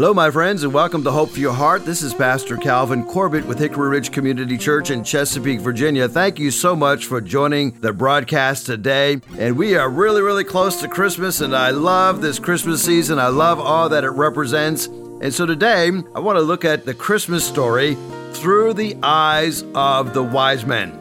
Hello, my friends, and welcome to Hope for Your Heart. This is Pastor Calvin Corbett with Hickory Ridge Community Church in Chesapeake, Virginia. Thank you so much for joining the broadcast today. And we are really, really close to Christmas, and I love this Christmas season. I love all that it represents. And so today, I want to look at the Christmas story through the eyes of the wise men.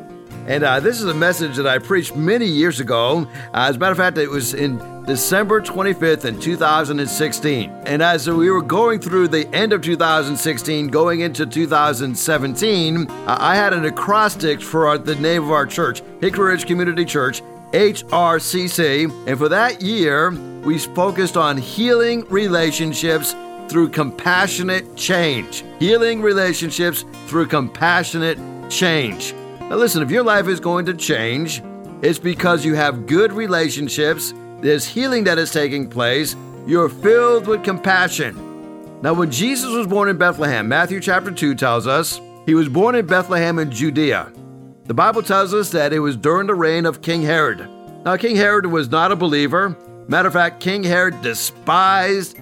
And uh, this is a message that I preached many years ago. Uh, as a matter of fact, it was in December 25th in 2016. And as we were going through the end of 2016, going into 2017, uh, I had an acrostic for the name of our church, Hickory Ridge Community Church, HRCC. And for that year, we focused on healing relationships through compassionate change. Healing relationships through compassionate change. Now, listen, if your life is going to change, it's because you have good relationships, there's healing that is taking place, you're filled with compassion. Now, when Jesus was born in Bethlehem, Matthew chapter 2 tells us he was born in Bethlehem in Judea. The Bible tells us that it was during the reign of King Herod. Now, King Herod was not a believer. Matter of fact, King Herod despised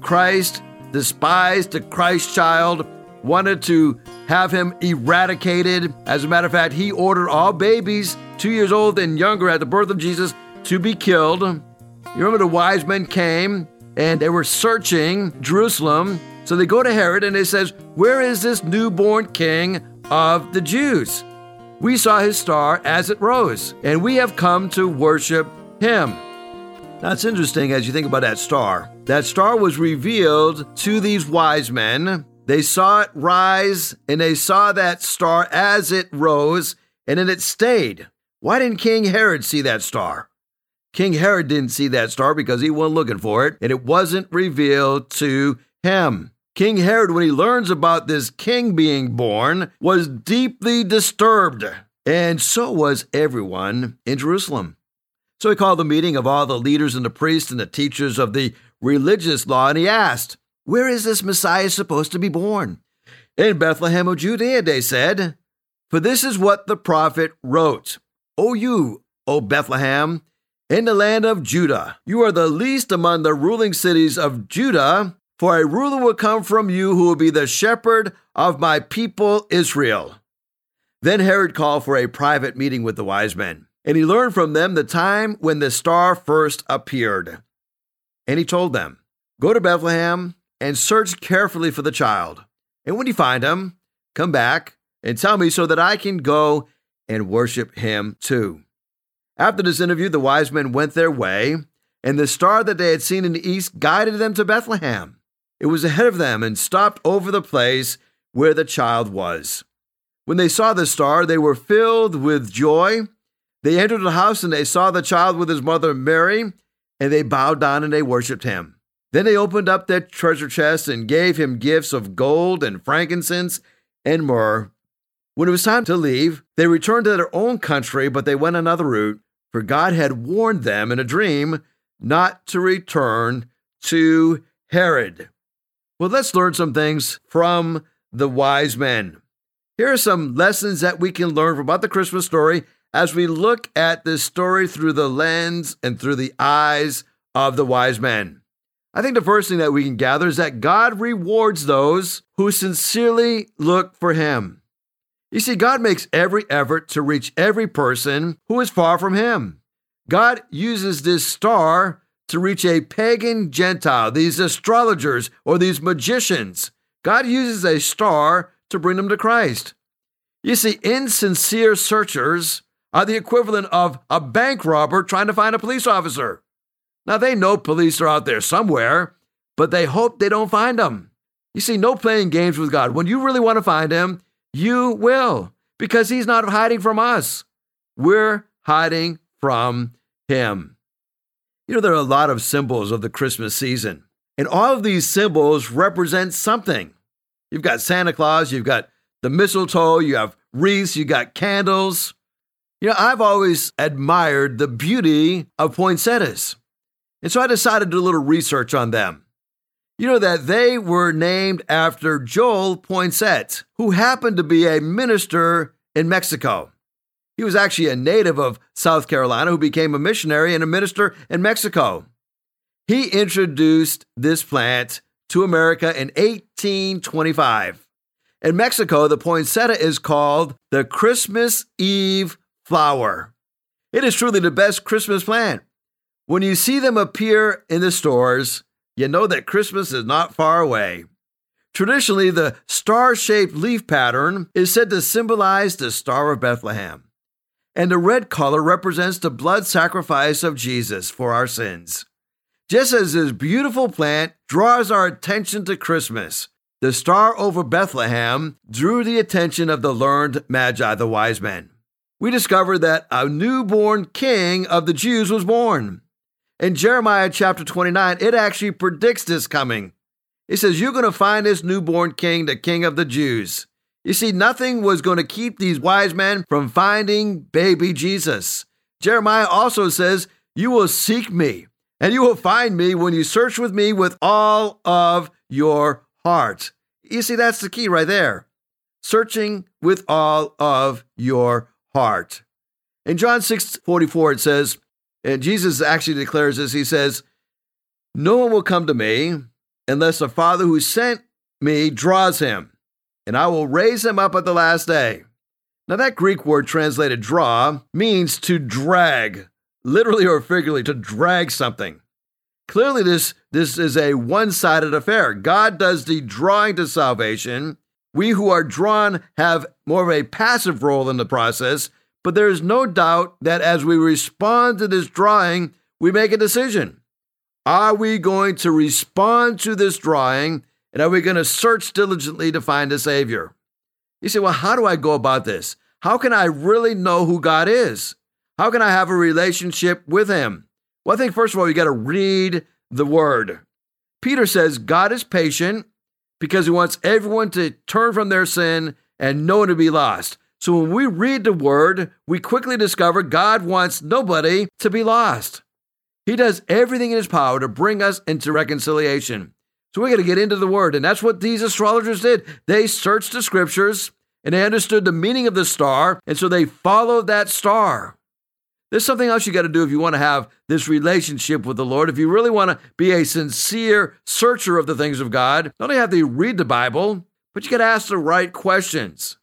Christ, despised the Christ child, wanted to have him eradicated. As a matter of fact, he ordered all babies two years old and younger at the birth of Jesus to be killed. You remember the wise men came and they were searching Jerusalem. So they go to Herod and they says, "Where is this newborn king of the Jews? We saw his star as it rose, and we have come to worship him." Now it's interesting as you think about that star. That star was revealed to these wise men they saw it rise and they saw that star as it rose and then it stayed. Why didn't King Herod see that star? King Herod didn't see that star because he wasn't looking for it and it wasn't revealed to him. King Herod, when he learns about this king being born, was deeply disturbed, and so was everyone in Jerusalem. So he called a meeting of all the leaders and the priests and the teachers of the religious law, and he asked, where is this Messiah supposed to be born? In Bethlehem of Judea, they said. For this is what the prophet wrote O you, O Bethlehem, in the land of Judah, you are the least among the ruling cities of Judah, for a ruler will come from you who will be the shepherd of my people Israel. Then Herod called for a private meeting with the wise men, and he learned from them the time when the star first appeared. And he told them, Go to Bethlehem and search carefully for the child. And when you find him, come back and tell me so that I can go and worship him too. After this interview, the wise men went their way, and the star that they had seen in the east guided them to Bethlehem. It was ahead of them and stopped over the place where the child was. When they saw the star, they were filled with joy. They entered the house and they saw the child with his mother Mary, and they bowed down and they worshiped him. Then they opened up their treasure chests and gave him gifts of gold and frankincense and myrrh. When it was time to leave, they returned to their own country, but they went another route, for God had warned them in a dream not to return to Herod. Well, let's learn some things from the wise men. Here are some lessons that we can learn about the Christmas story as we look at this story through the lens and through the eyes of the wise men. I think the first thing that we can gather is that God rewards those who sincerely look for Him. You see, God makes every effort to reach every person who is far from Him. God uses this star to reach a pagan Gentile, these astrologers or these magicians. God uses a star to bring them to Christ. You see, insincere searchers are the equivalent of a bank robber trying to find a police officer. Now, they know police are out there somewhere, but they hope they don't find them. You see, no playing games with God. When you really want to find him, you will, because he's not hiding from us. We're hiding from him. You know, there are a lot of symbols of the Christmas season, and all of these symbols represent something. You've got Santa Claus, you've got the mistletoe, you have wreaths, you got candles. You know, I've always admired the beauty of poinsettias. And so I decided to do a little research on them. You know that they were named after Joel Poinsett, who happened to be a minister in Mexico. He was actually a native of South Carolina who became a missionary and a minister in Mexico. He introduced this plant to America in 1825. In Mexico, the poinsettia is called the Christmas Eve flower. It is truly the best Christmas plant. When you see them appear in the stores, you know that Christmas is not far away. Traditionally, the star shaped leaf pattern is said to symbolize the Star of Bethlehem, and the red color represents the blood sacrifice of Jesus for our sins. Just as this beautiful plant draws our attention to Christmas, the star over Bethlehem drew the attention of the learned Magi, the wise men. We discover that a newborn king of the Jews was born. In Jeremiah chapter 29, it actually predicts this coming. It says, You're going to find this newborn king, the king of the Jews. You see, nothing was going to keep these wise men from finding baby Jesus. Jeremiah also says, You will seek me, and you will find me when you search with me with all of your heart. You see, that's the key right there. Searching with all of your heart. In John 6 44, it says, and Jesus actually declares this, he says, No one will come to me unless the Father who sent me draws him, and I will raise him up at the last day. Now, that Greek word translated draw means to drag, literally or figuratively, to drag something. Clearly, this, this is a one sided affair. God does the drawing to salvation. We who are drawn have more of a passive role in the process, but there is no doubt that as we respond to this drawing, we make a decision. Are we going to respond to this drawing and are we going to search diligently to find a Savior? You say, well, how do I go about this? How can I really know who God is? How can I have a relationship with Him? Well, I think first of all, you got to read the Word. Peter says God is patient because He wants everyone to turn from their sin and no one to be lost. So when we read the Word, we quickly discover God wants nobody to be lost. He does everything in his power to bring us into reconciliation. So we got to get into the word. And that's what these astrologers did. They searched the scriptures and they understood the meaning of the star. And so they followed that star. There's something else you got to do if you want to have this relationship with the Lord. If you really want to be a sincere searcher of the things of God, not only have to read the Bible, but you got to ask the right questions.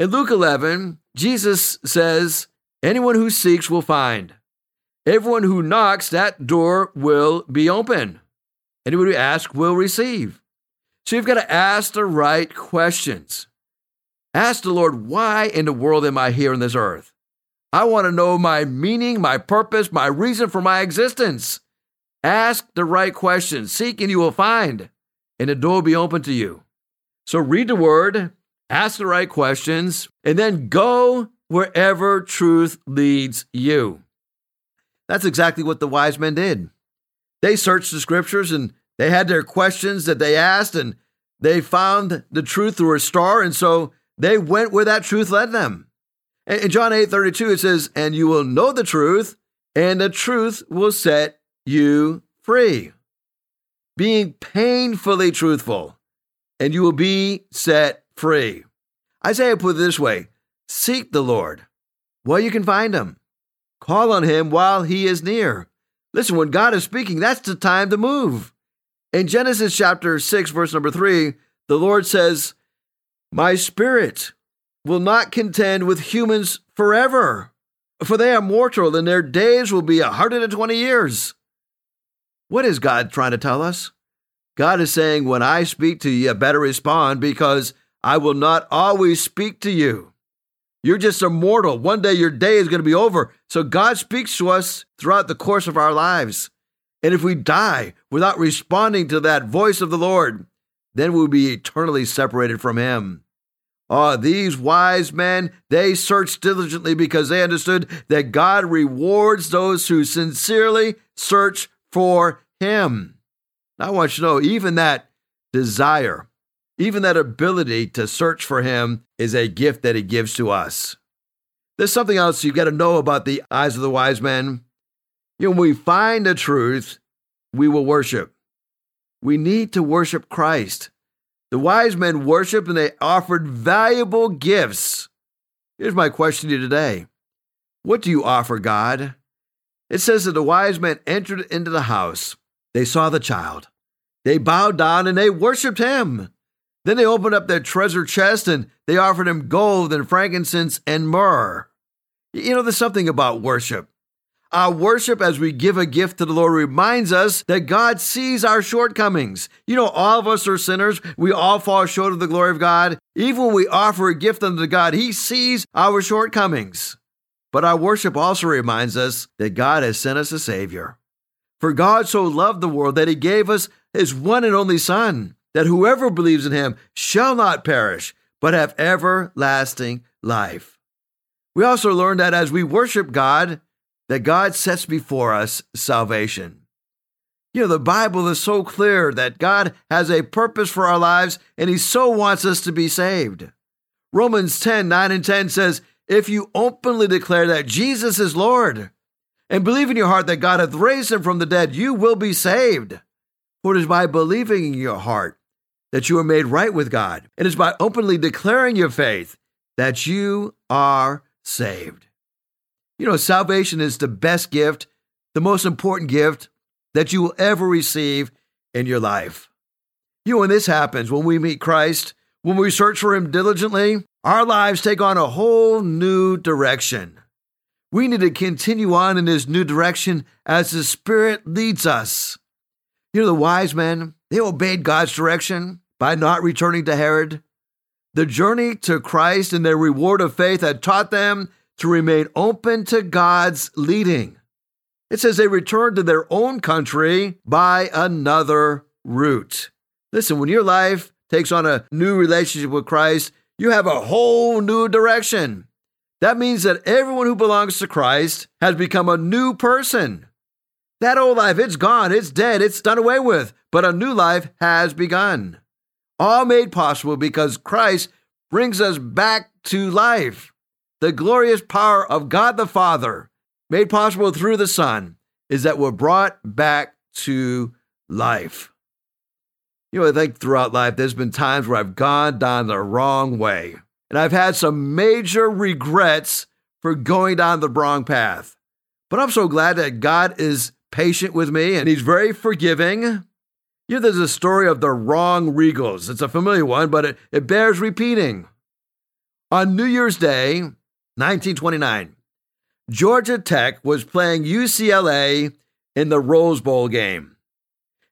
In Luke 11, Jesus says, Anyone who seeks will find. Everyone who knocks, that door will be open. Anyone who asks will receive. So you've got to ask the right questions. Ask the Lord, why in the world am I here on this earth? I want to know my meaning, my purpose, my reason for my existence. Ask the right questions. Seek and you will find, and the door will be open to you. So read the word, ask the right questions, and then go wherever truth leads you. That's exactly what the wise men did. They searched the scriptures and they had their questions that they asked, and they found the truth through a star, and so they went where that truth led them. In John 8 32, it says, And you will know the truth, and the truth will set you free. Being painfully truthful, and you will be set free. Isaiah put it this way Seek the Lord while you can find him. Call on him while he is near. Listen, when God is speaking, that's the time to move. In Genesis chapter 6, verse number 3, the Lord says, My spirit will not contend with humans forever, for they are mortal and their days will be a 120 years. What is God trying to tell us? God is saying, When I speak to you, you better respond because I will not always speak to you. You're just a mortal. One day your day is going to be over. So God speaks to us throughout the course of our lives. And if we die without responding to that voice of the Lord, then we'll be eternally separated from Him. Ah, oh, these wise men, they searched diligently because they understood that God rewards those who sincerely search for Him. I want you to know, even that desire even that ability to search for Him is a gift that He gives to us. There's something else you've got to know about the eyes of the wise men. You know, when we find the truth, we will worship. We need to worship Christ. The wise men worshiped and they offered valuable gifts. Here's my question to you today What do you offer God? It says that the wise men entered into the house. They saw the child They bowed down and they worshiped him. Then they opened up their treasure chest and they offered him gold and frankincense and myrrh. You know, there's something about worship. Our worship as we give a gift to the Lord reminds us that God sees our shortcomings. You know, all of us are sinners. We all fall short of the glory of God. Even when we offer a gift unto God, He sees our shortcomings. But our worship also reminds us that God has sent us a Savior. For God so loved the world that He gave us His one and only Son, that whoever believes in Him shall not perish, but have everlasting life. We also learn that as we worship God, that God sets before us salvation. You know, the Bible is so clear that God has a purpose for our lives and He so wants us to be saved. Romans 10 9 and 10 says, If you openly declare that Jesus is Lord and believe in your heart that God hath raised him from the dead, you will be saved. For it is by believing in your heart that you are made right with God. It is by openly declaring your faith that you are saved. You know, salvation is the best gift, the most important gift that you will ever receive in your life. You know, when this happens, when we meet Christ, when we search for Him diligently, our lives take on a whole new direction. We need to continue on in this new direction as the Spirit leads us. You know, the wise men, they obeyed God's direction by not returning to Herod. The journey to Christ and their reward of faith had taught them to remain open to God's leading. It says they returned to their own country by another route. Listen, when your life takes on a new relationship with Christ, you have a whole new direction. That means that everyone who belongs to Christ has become a new person. That old life, it's gone, it's dead, it's done away with, but a new life has begun. All made possible because Christ brings us back to life. The glorious power of God the Father, made possible through the Son, is that we're brought back to life. You know, I think throughout life, there's been times where I've gone down the wrong way, and I've had some major regrets for going down the wrong path. But I'm so glad that God is patient with me and He's very forgiving. You know, there's a story of the wrong Riegels. It's a familiar one, but it, it bears repeating. On New Year's Day, 1929. Georgia Tech was playing UCLA in the Rose Bowl game.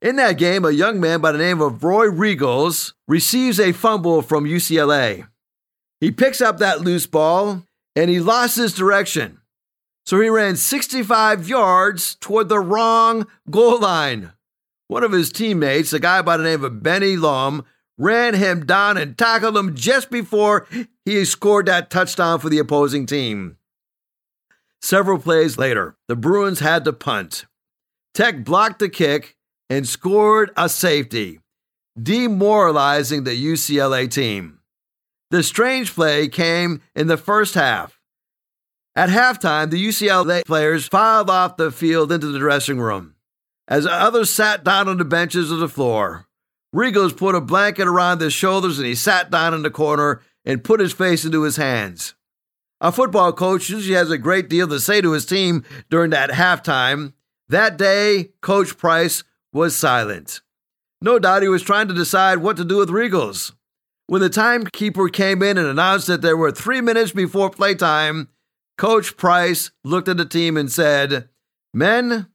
In that game, a young man by the name of Roy Riegels receives a fumble from UCLA. He picks up that loose ball and he lost his direction. So he ran 65 yards toward the wrong goal line. One of his teammates, a guy by the name of Benny Lom, ran him down and tackled him just before he scored that touchdown for the opposing team. Several plays later, the Bruins had to punt. Tech blocked the kick and scored a safety, demoralizing the UCLA team. The strange play came in the first half. At halftime, the UCLA players filed off the field into the dressing room as others sat down on the benches of the floor. Riegels put a blanket around his shoulders and he sat down in the corner and put his face into his hands. A football coach usually has a great deal to say to his team during that halftime. That day, Coach Price was silent. No doubt he was trying to decide what to do with Riegels. When the timekeeper came in and announced that there were three minutes before playtime, Coach Price looked at the team and said, Men,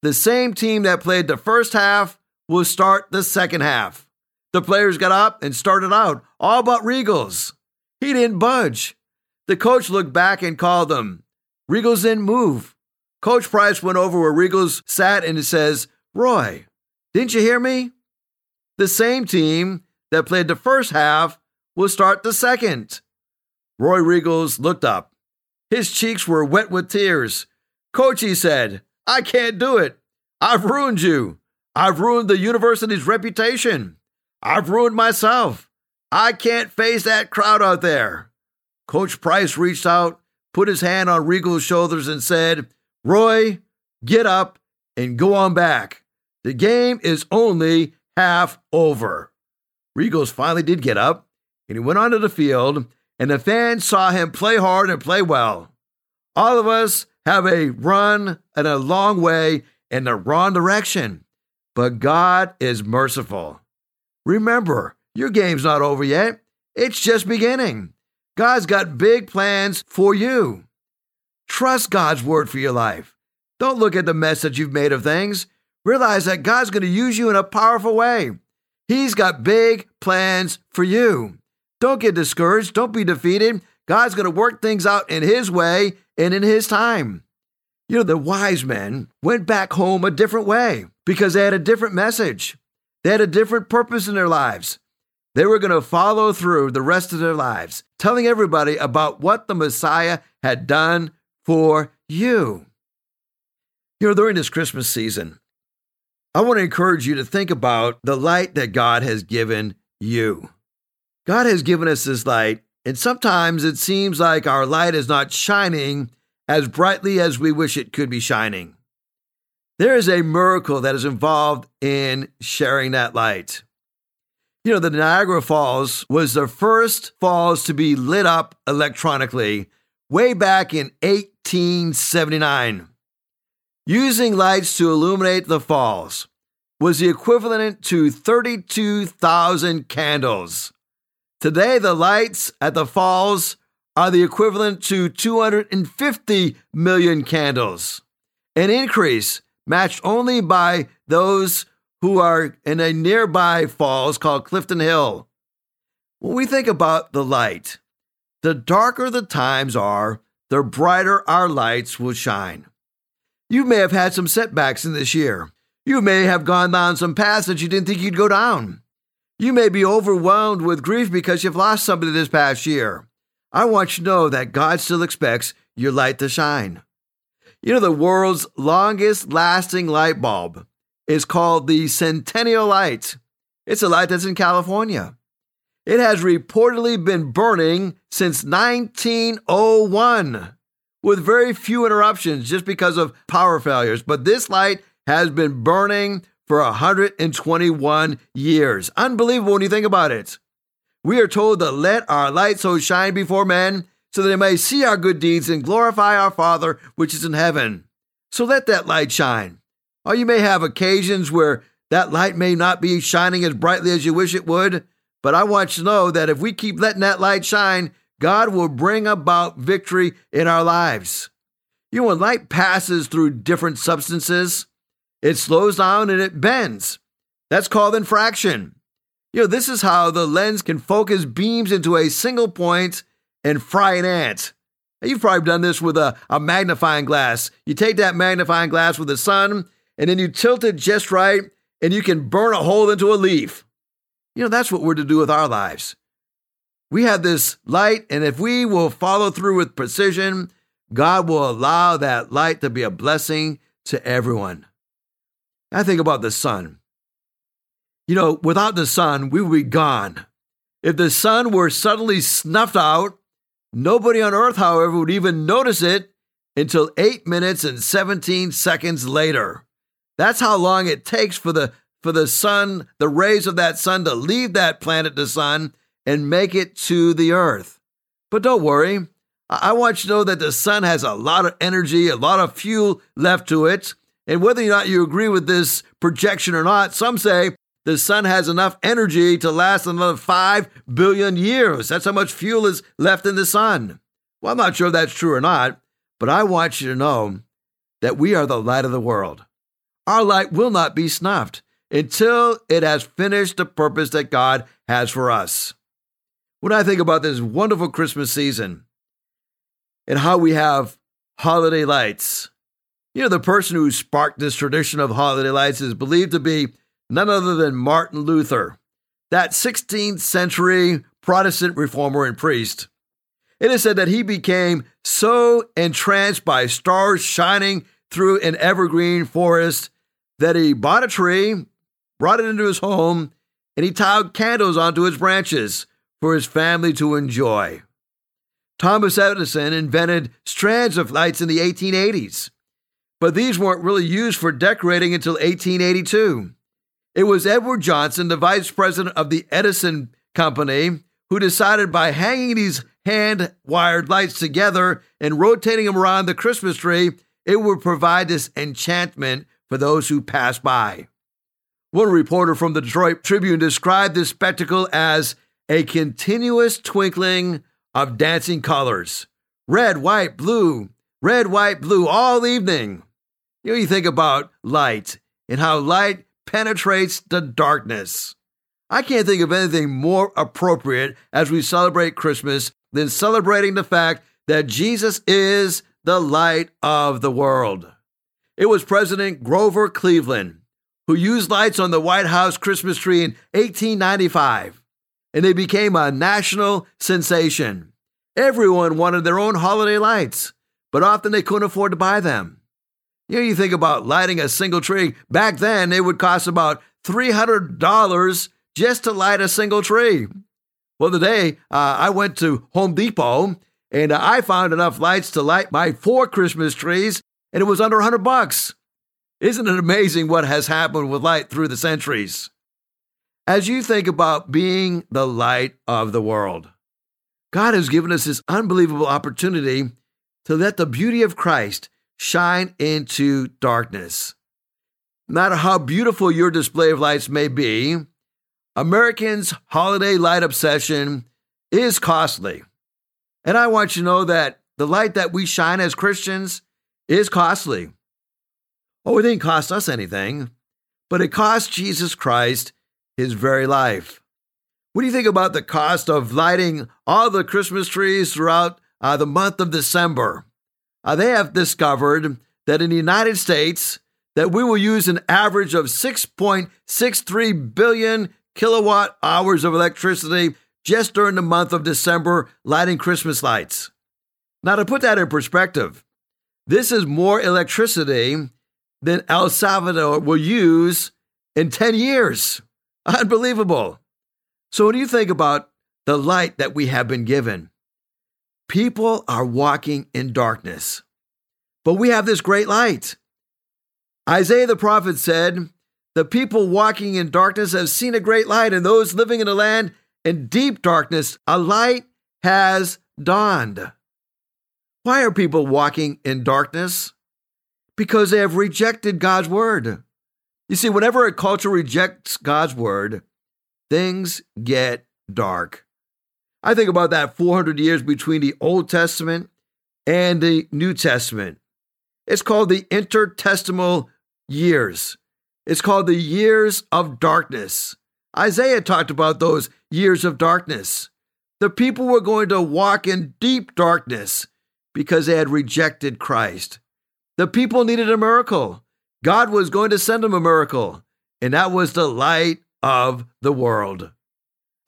the same team that played the first half will start the second half. The players got up and started out, all but Riegels. He didn't budge. The coach looked back and called him. Riegels didn't move. Coach Price went over where Riegels sat and says, Roy, didn't you hear me? The same team that played the first half will start the second. Roy Riegels looked up. His cheeks were wet with tears. Coach, he said, I can't do it. I've ruined you. I've ruined the university's reputation. I've ruined myself. I can't face that crowd out there. Coach Price reached out, put his hand on Riegels' shoulders, and said, Roy, get up and go on back. The game is only half over. Riegels finally did get up, and he went onto the field, and the fans saw him play hard and play well. All of us have a run and a long way in the wrong direction. but God is merciful. Remember, your game's not over yet. It's just beginning. God's got big plans for you. Trust God's word for your life. Don't look at the mess that you've made of things. Realize that God's going to use you in a powerful way. He's got big plans for you. Don't get discouraged. Don't be defeated. God's going to work things out in His way and in His time. You know, the wise men went back home a different way because they had a different message. They had a different purpose in their lives. They were going to follow through the rest of their lives, telling everybody about what the Messiah had done for you. You know, during this Christmas season, I want to encourage you to think about the light that God has given you. God has given us this light, and sometimes it seems like our light is not shining as brightly as we wish it could be shining. There is a miracle that is involved in sharing that light. You know, the Niagara Falls was the first falls to be lit up electronically way back in 1879. Using lights to illuminate the falls was the equivalent to 32,000 candles. Today, the lights at the falls are the equivalent to 250 million candles, an increase matched only by those who are in a nearby falls called Clifton Hill. When we think about the light, the darker the times are, the brighter our lights will shine. You may have had some setbacks in this year. You may have gone down some paths that you didn't think you'd go down. You may be overwhelmed with grief because you've lost somebody this past year. I want you to know that God still expects your light to shine. You know, the world's longest lasting light bulb is called the Centennial Light. It's a light that's in California. It has reportedly been burning since 1901 with very few interruptions just because of power failures. But this light has been burning for 121 years. Unbelievable when you think about it. We are told to let our light so shine before men so that they may see our good deeds and glorify our Father which is in heaven. So let that light shine. Or you may have occasions where that light may not be shining as brightly as you wish it would, but I want you to know that if we keep letting that light shine, God will bring about victory in our lives. You know, when light passes through different substances, it slows down and it bends. That's called infraction. You know, this is how the lens can focus beams into a single point and fry an ant. Now, You've probably done this with a, a magnifying glass. You take that magnifying glass with the sun and then you tilt it just right, and you can burn a hole into a leaf. You know, that's what we're to do with our lives. We have this light, and if we will follow through with precision, God will allow that light to be a blessing to everyone. I think about the sun. You know, without the sun, we would be gone. If the sun were suddenly snuffed out, nobody on earth, however, would even notice it until 8 minutes and 17 seconds later. That's how long it takes for the for the sun, the rays of that sun to leave that planet, the sun, and make it to the earth. But don't worry. I want you to know that the sun has a lot of energy, a lot of fuel left to it. And whether or not you agree with this projection or not, some say the sun has enough energy to last another 5 billion years. That's how much fuel is left in the sun. Well, I'm not sure if that's true or not, but I want you to know that we are the light of the world. Our light will not be snuffed until it has finished the purpose that God has for us. When I think about this wonderful Christmas season and how we have holiday lights, you know, the person who sparked this tradition of holiday lights is believed to be none other than Martin Luther, that 16th century Protestant reformer and priest. It is said that he became so entranced by stars shining through an evergreen forest that he bought a tree, brought it into his home, and he tied candles onto its branches for his family to enjoy. Thomas Edison invented strands of lights in the 1880s, but these weren't really used for decorating until 1882. It was Edward Johnson, the vice president of the Edison Company, who decided by hanging these hand wired lights together and rotating them around the Christmas tree, it would provide this enchantment for those who pass by. One reporter from the Detroit Tribune described this spectacle as a continuous twinkling of dancing colors red, white, blue, red, white, blue, all evening. You know, you think about light and how light penetrates the darkness. I can't think of anything more appropriate as we celebrate Christmas than celebrating the fact that Jesus is the light of the world. It was President Grover Cleveland who used lights on the White House Christmas tree in 1895, and they became a national sensation. Everyone wanted their own holiday lights, but often they couldn't afford to buy them. You know, you think about lighting a single tree. Back then, it would cost about $300 just to light a single tree. Well, today uh, I went to Home Depot and I found enough lights to light my four Christmas trees, and it was under 100 bucks. Isn't it amazing what has happened with light through the centuries? As you think about being the light of the world, God has given us this unbelievable opportunity to let the beauty of Christ shine into darkness. No matter how beautiful your display of lights may be, Americans' holiday light obsession is costly. And I want you to know that the light that we shine as Christians is costly. Oh, it didn't cost us anything, but it cost Jesus Christ his very life. What do you think about the cost of lighting all the Christmas trees throughout uh, the month of December? Uh, they have discovered that in the United States, that we will use an average of 6.63 billion kilowatt hours of electricity just during the month of December lighting Christmas lights. Now, to put that in perspective, this is more electricity than El Salvador will use in 10 years. Unbelievable. So, when you think about the light that we have been given, People are walking in darkness, but we have this great light. Isaiah the prophet said, The people walking in darkness have seen a great light, and those living in a land in deep darkness, a light has dawned. Why are people walking in darkness? Because they have rejected God's word. You see, whenever a culture rejects God's word, things get dark. I think about that 400 years between the Old Testament and the New Testament. It's called the intertestamental years. It's called the years of darkness. Isaiah talked about those years of darkness. The people were going to walk in deep darkness because they had rejected Christ. The people needed a miracle. God was going to send them a miracle, and that was the light of the world.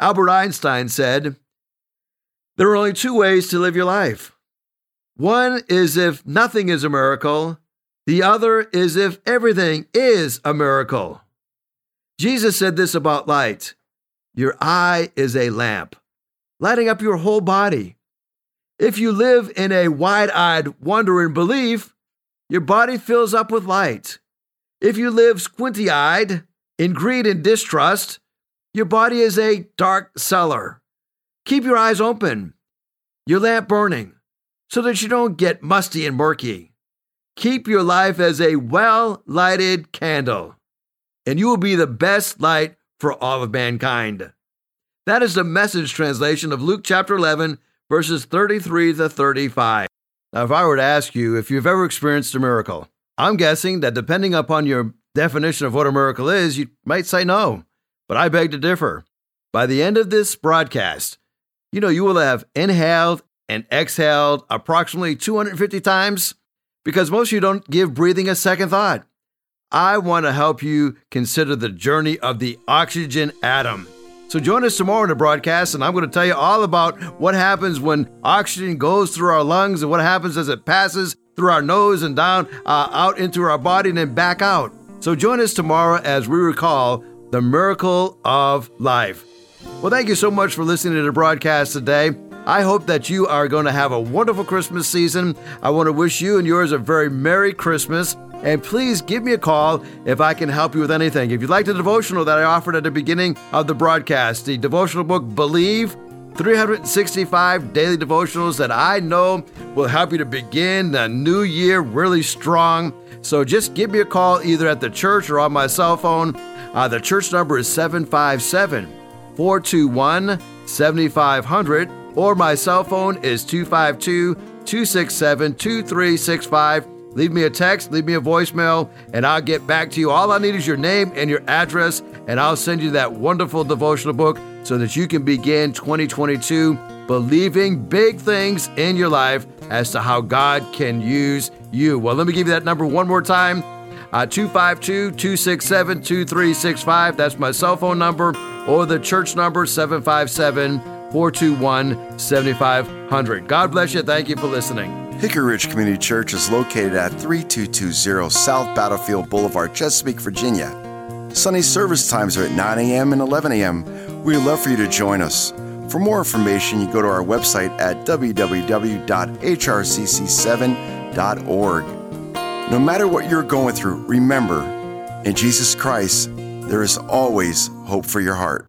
Albert Einstein said, there are only two ways to live your life. One is if nothing is a miracle, the other is if everything is a miracle. Jesus said this about light Your eye is a lamp, lighting up your whole body. If you live in a wide eyed wonder and belief, your body fills up with light. If you live squinty eyed in greed and distrust, your body is a dark cellar. Keep your eyes open, your lamp burning, so that you don't get musty and murky. Keep your life as a well lighted candle, and you will be the best light for all of mankind. That is the message translation of Luke chapter 11, verses 33 to 35. Now, if I were to ask you if you've ever experienced a miracle, I'm guessing that depending upon your definition of what a miracle is, you might say no, but I beg to differ. By the end of this broadcast, you know, you will have inhaled and exhaled approximately 250 times because most of you don't give breathing a second thought. I want to help you consider the journey of the oxygen atom. So join us tomorrow in the broadcast, and I'm going to tell you all about what happens when oxygen goes through our lungs and what happens as it passes through our nose and down uh, out into our body and then back out. So join us tomorrow as we recall the miracle of life. Well, thank you so much for listening to the broadcast today. I hope that you are going to have a wonderful Christmas season. I want to wish you and yours a very Merry Christmas. And please give me a call if I can help you with anything. If you'd like the devotional that I offered at the beginning of the broadcast, the devotional book Believe, 365 daily devotionals that I know will help you to begin the new year really strong. So just give me a call either at the church or on my cell phone. Uh, the church number is 757 421 7500, or my cell phone is 252 267 2365. Leave me a text, leave me a voicemail, and I'll get back to you. All I need is your name and your address, and I'll send you that wonderful devotional book so that you can begin 2022 believing big things in your life as to how God can use you. Well, let me give you that number one more time. Uh, 252 267 2365. That's my cell phone number, or the church number 757 421 7500. God bless you. Thank you for listening. Hickory Ridge Community Church is located at 3220 South Battlefield Boulevard, Chesapeake, Virginia. Sunday service times are at 9 a.m. and 11 a.m. We'd love for you to join us. For more information, you go to our website at www.hrcc7.org. No matter what you're going through, remember, in Jesus Christ, there is always hope for your heart.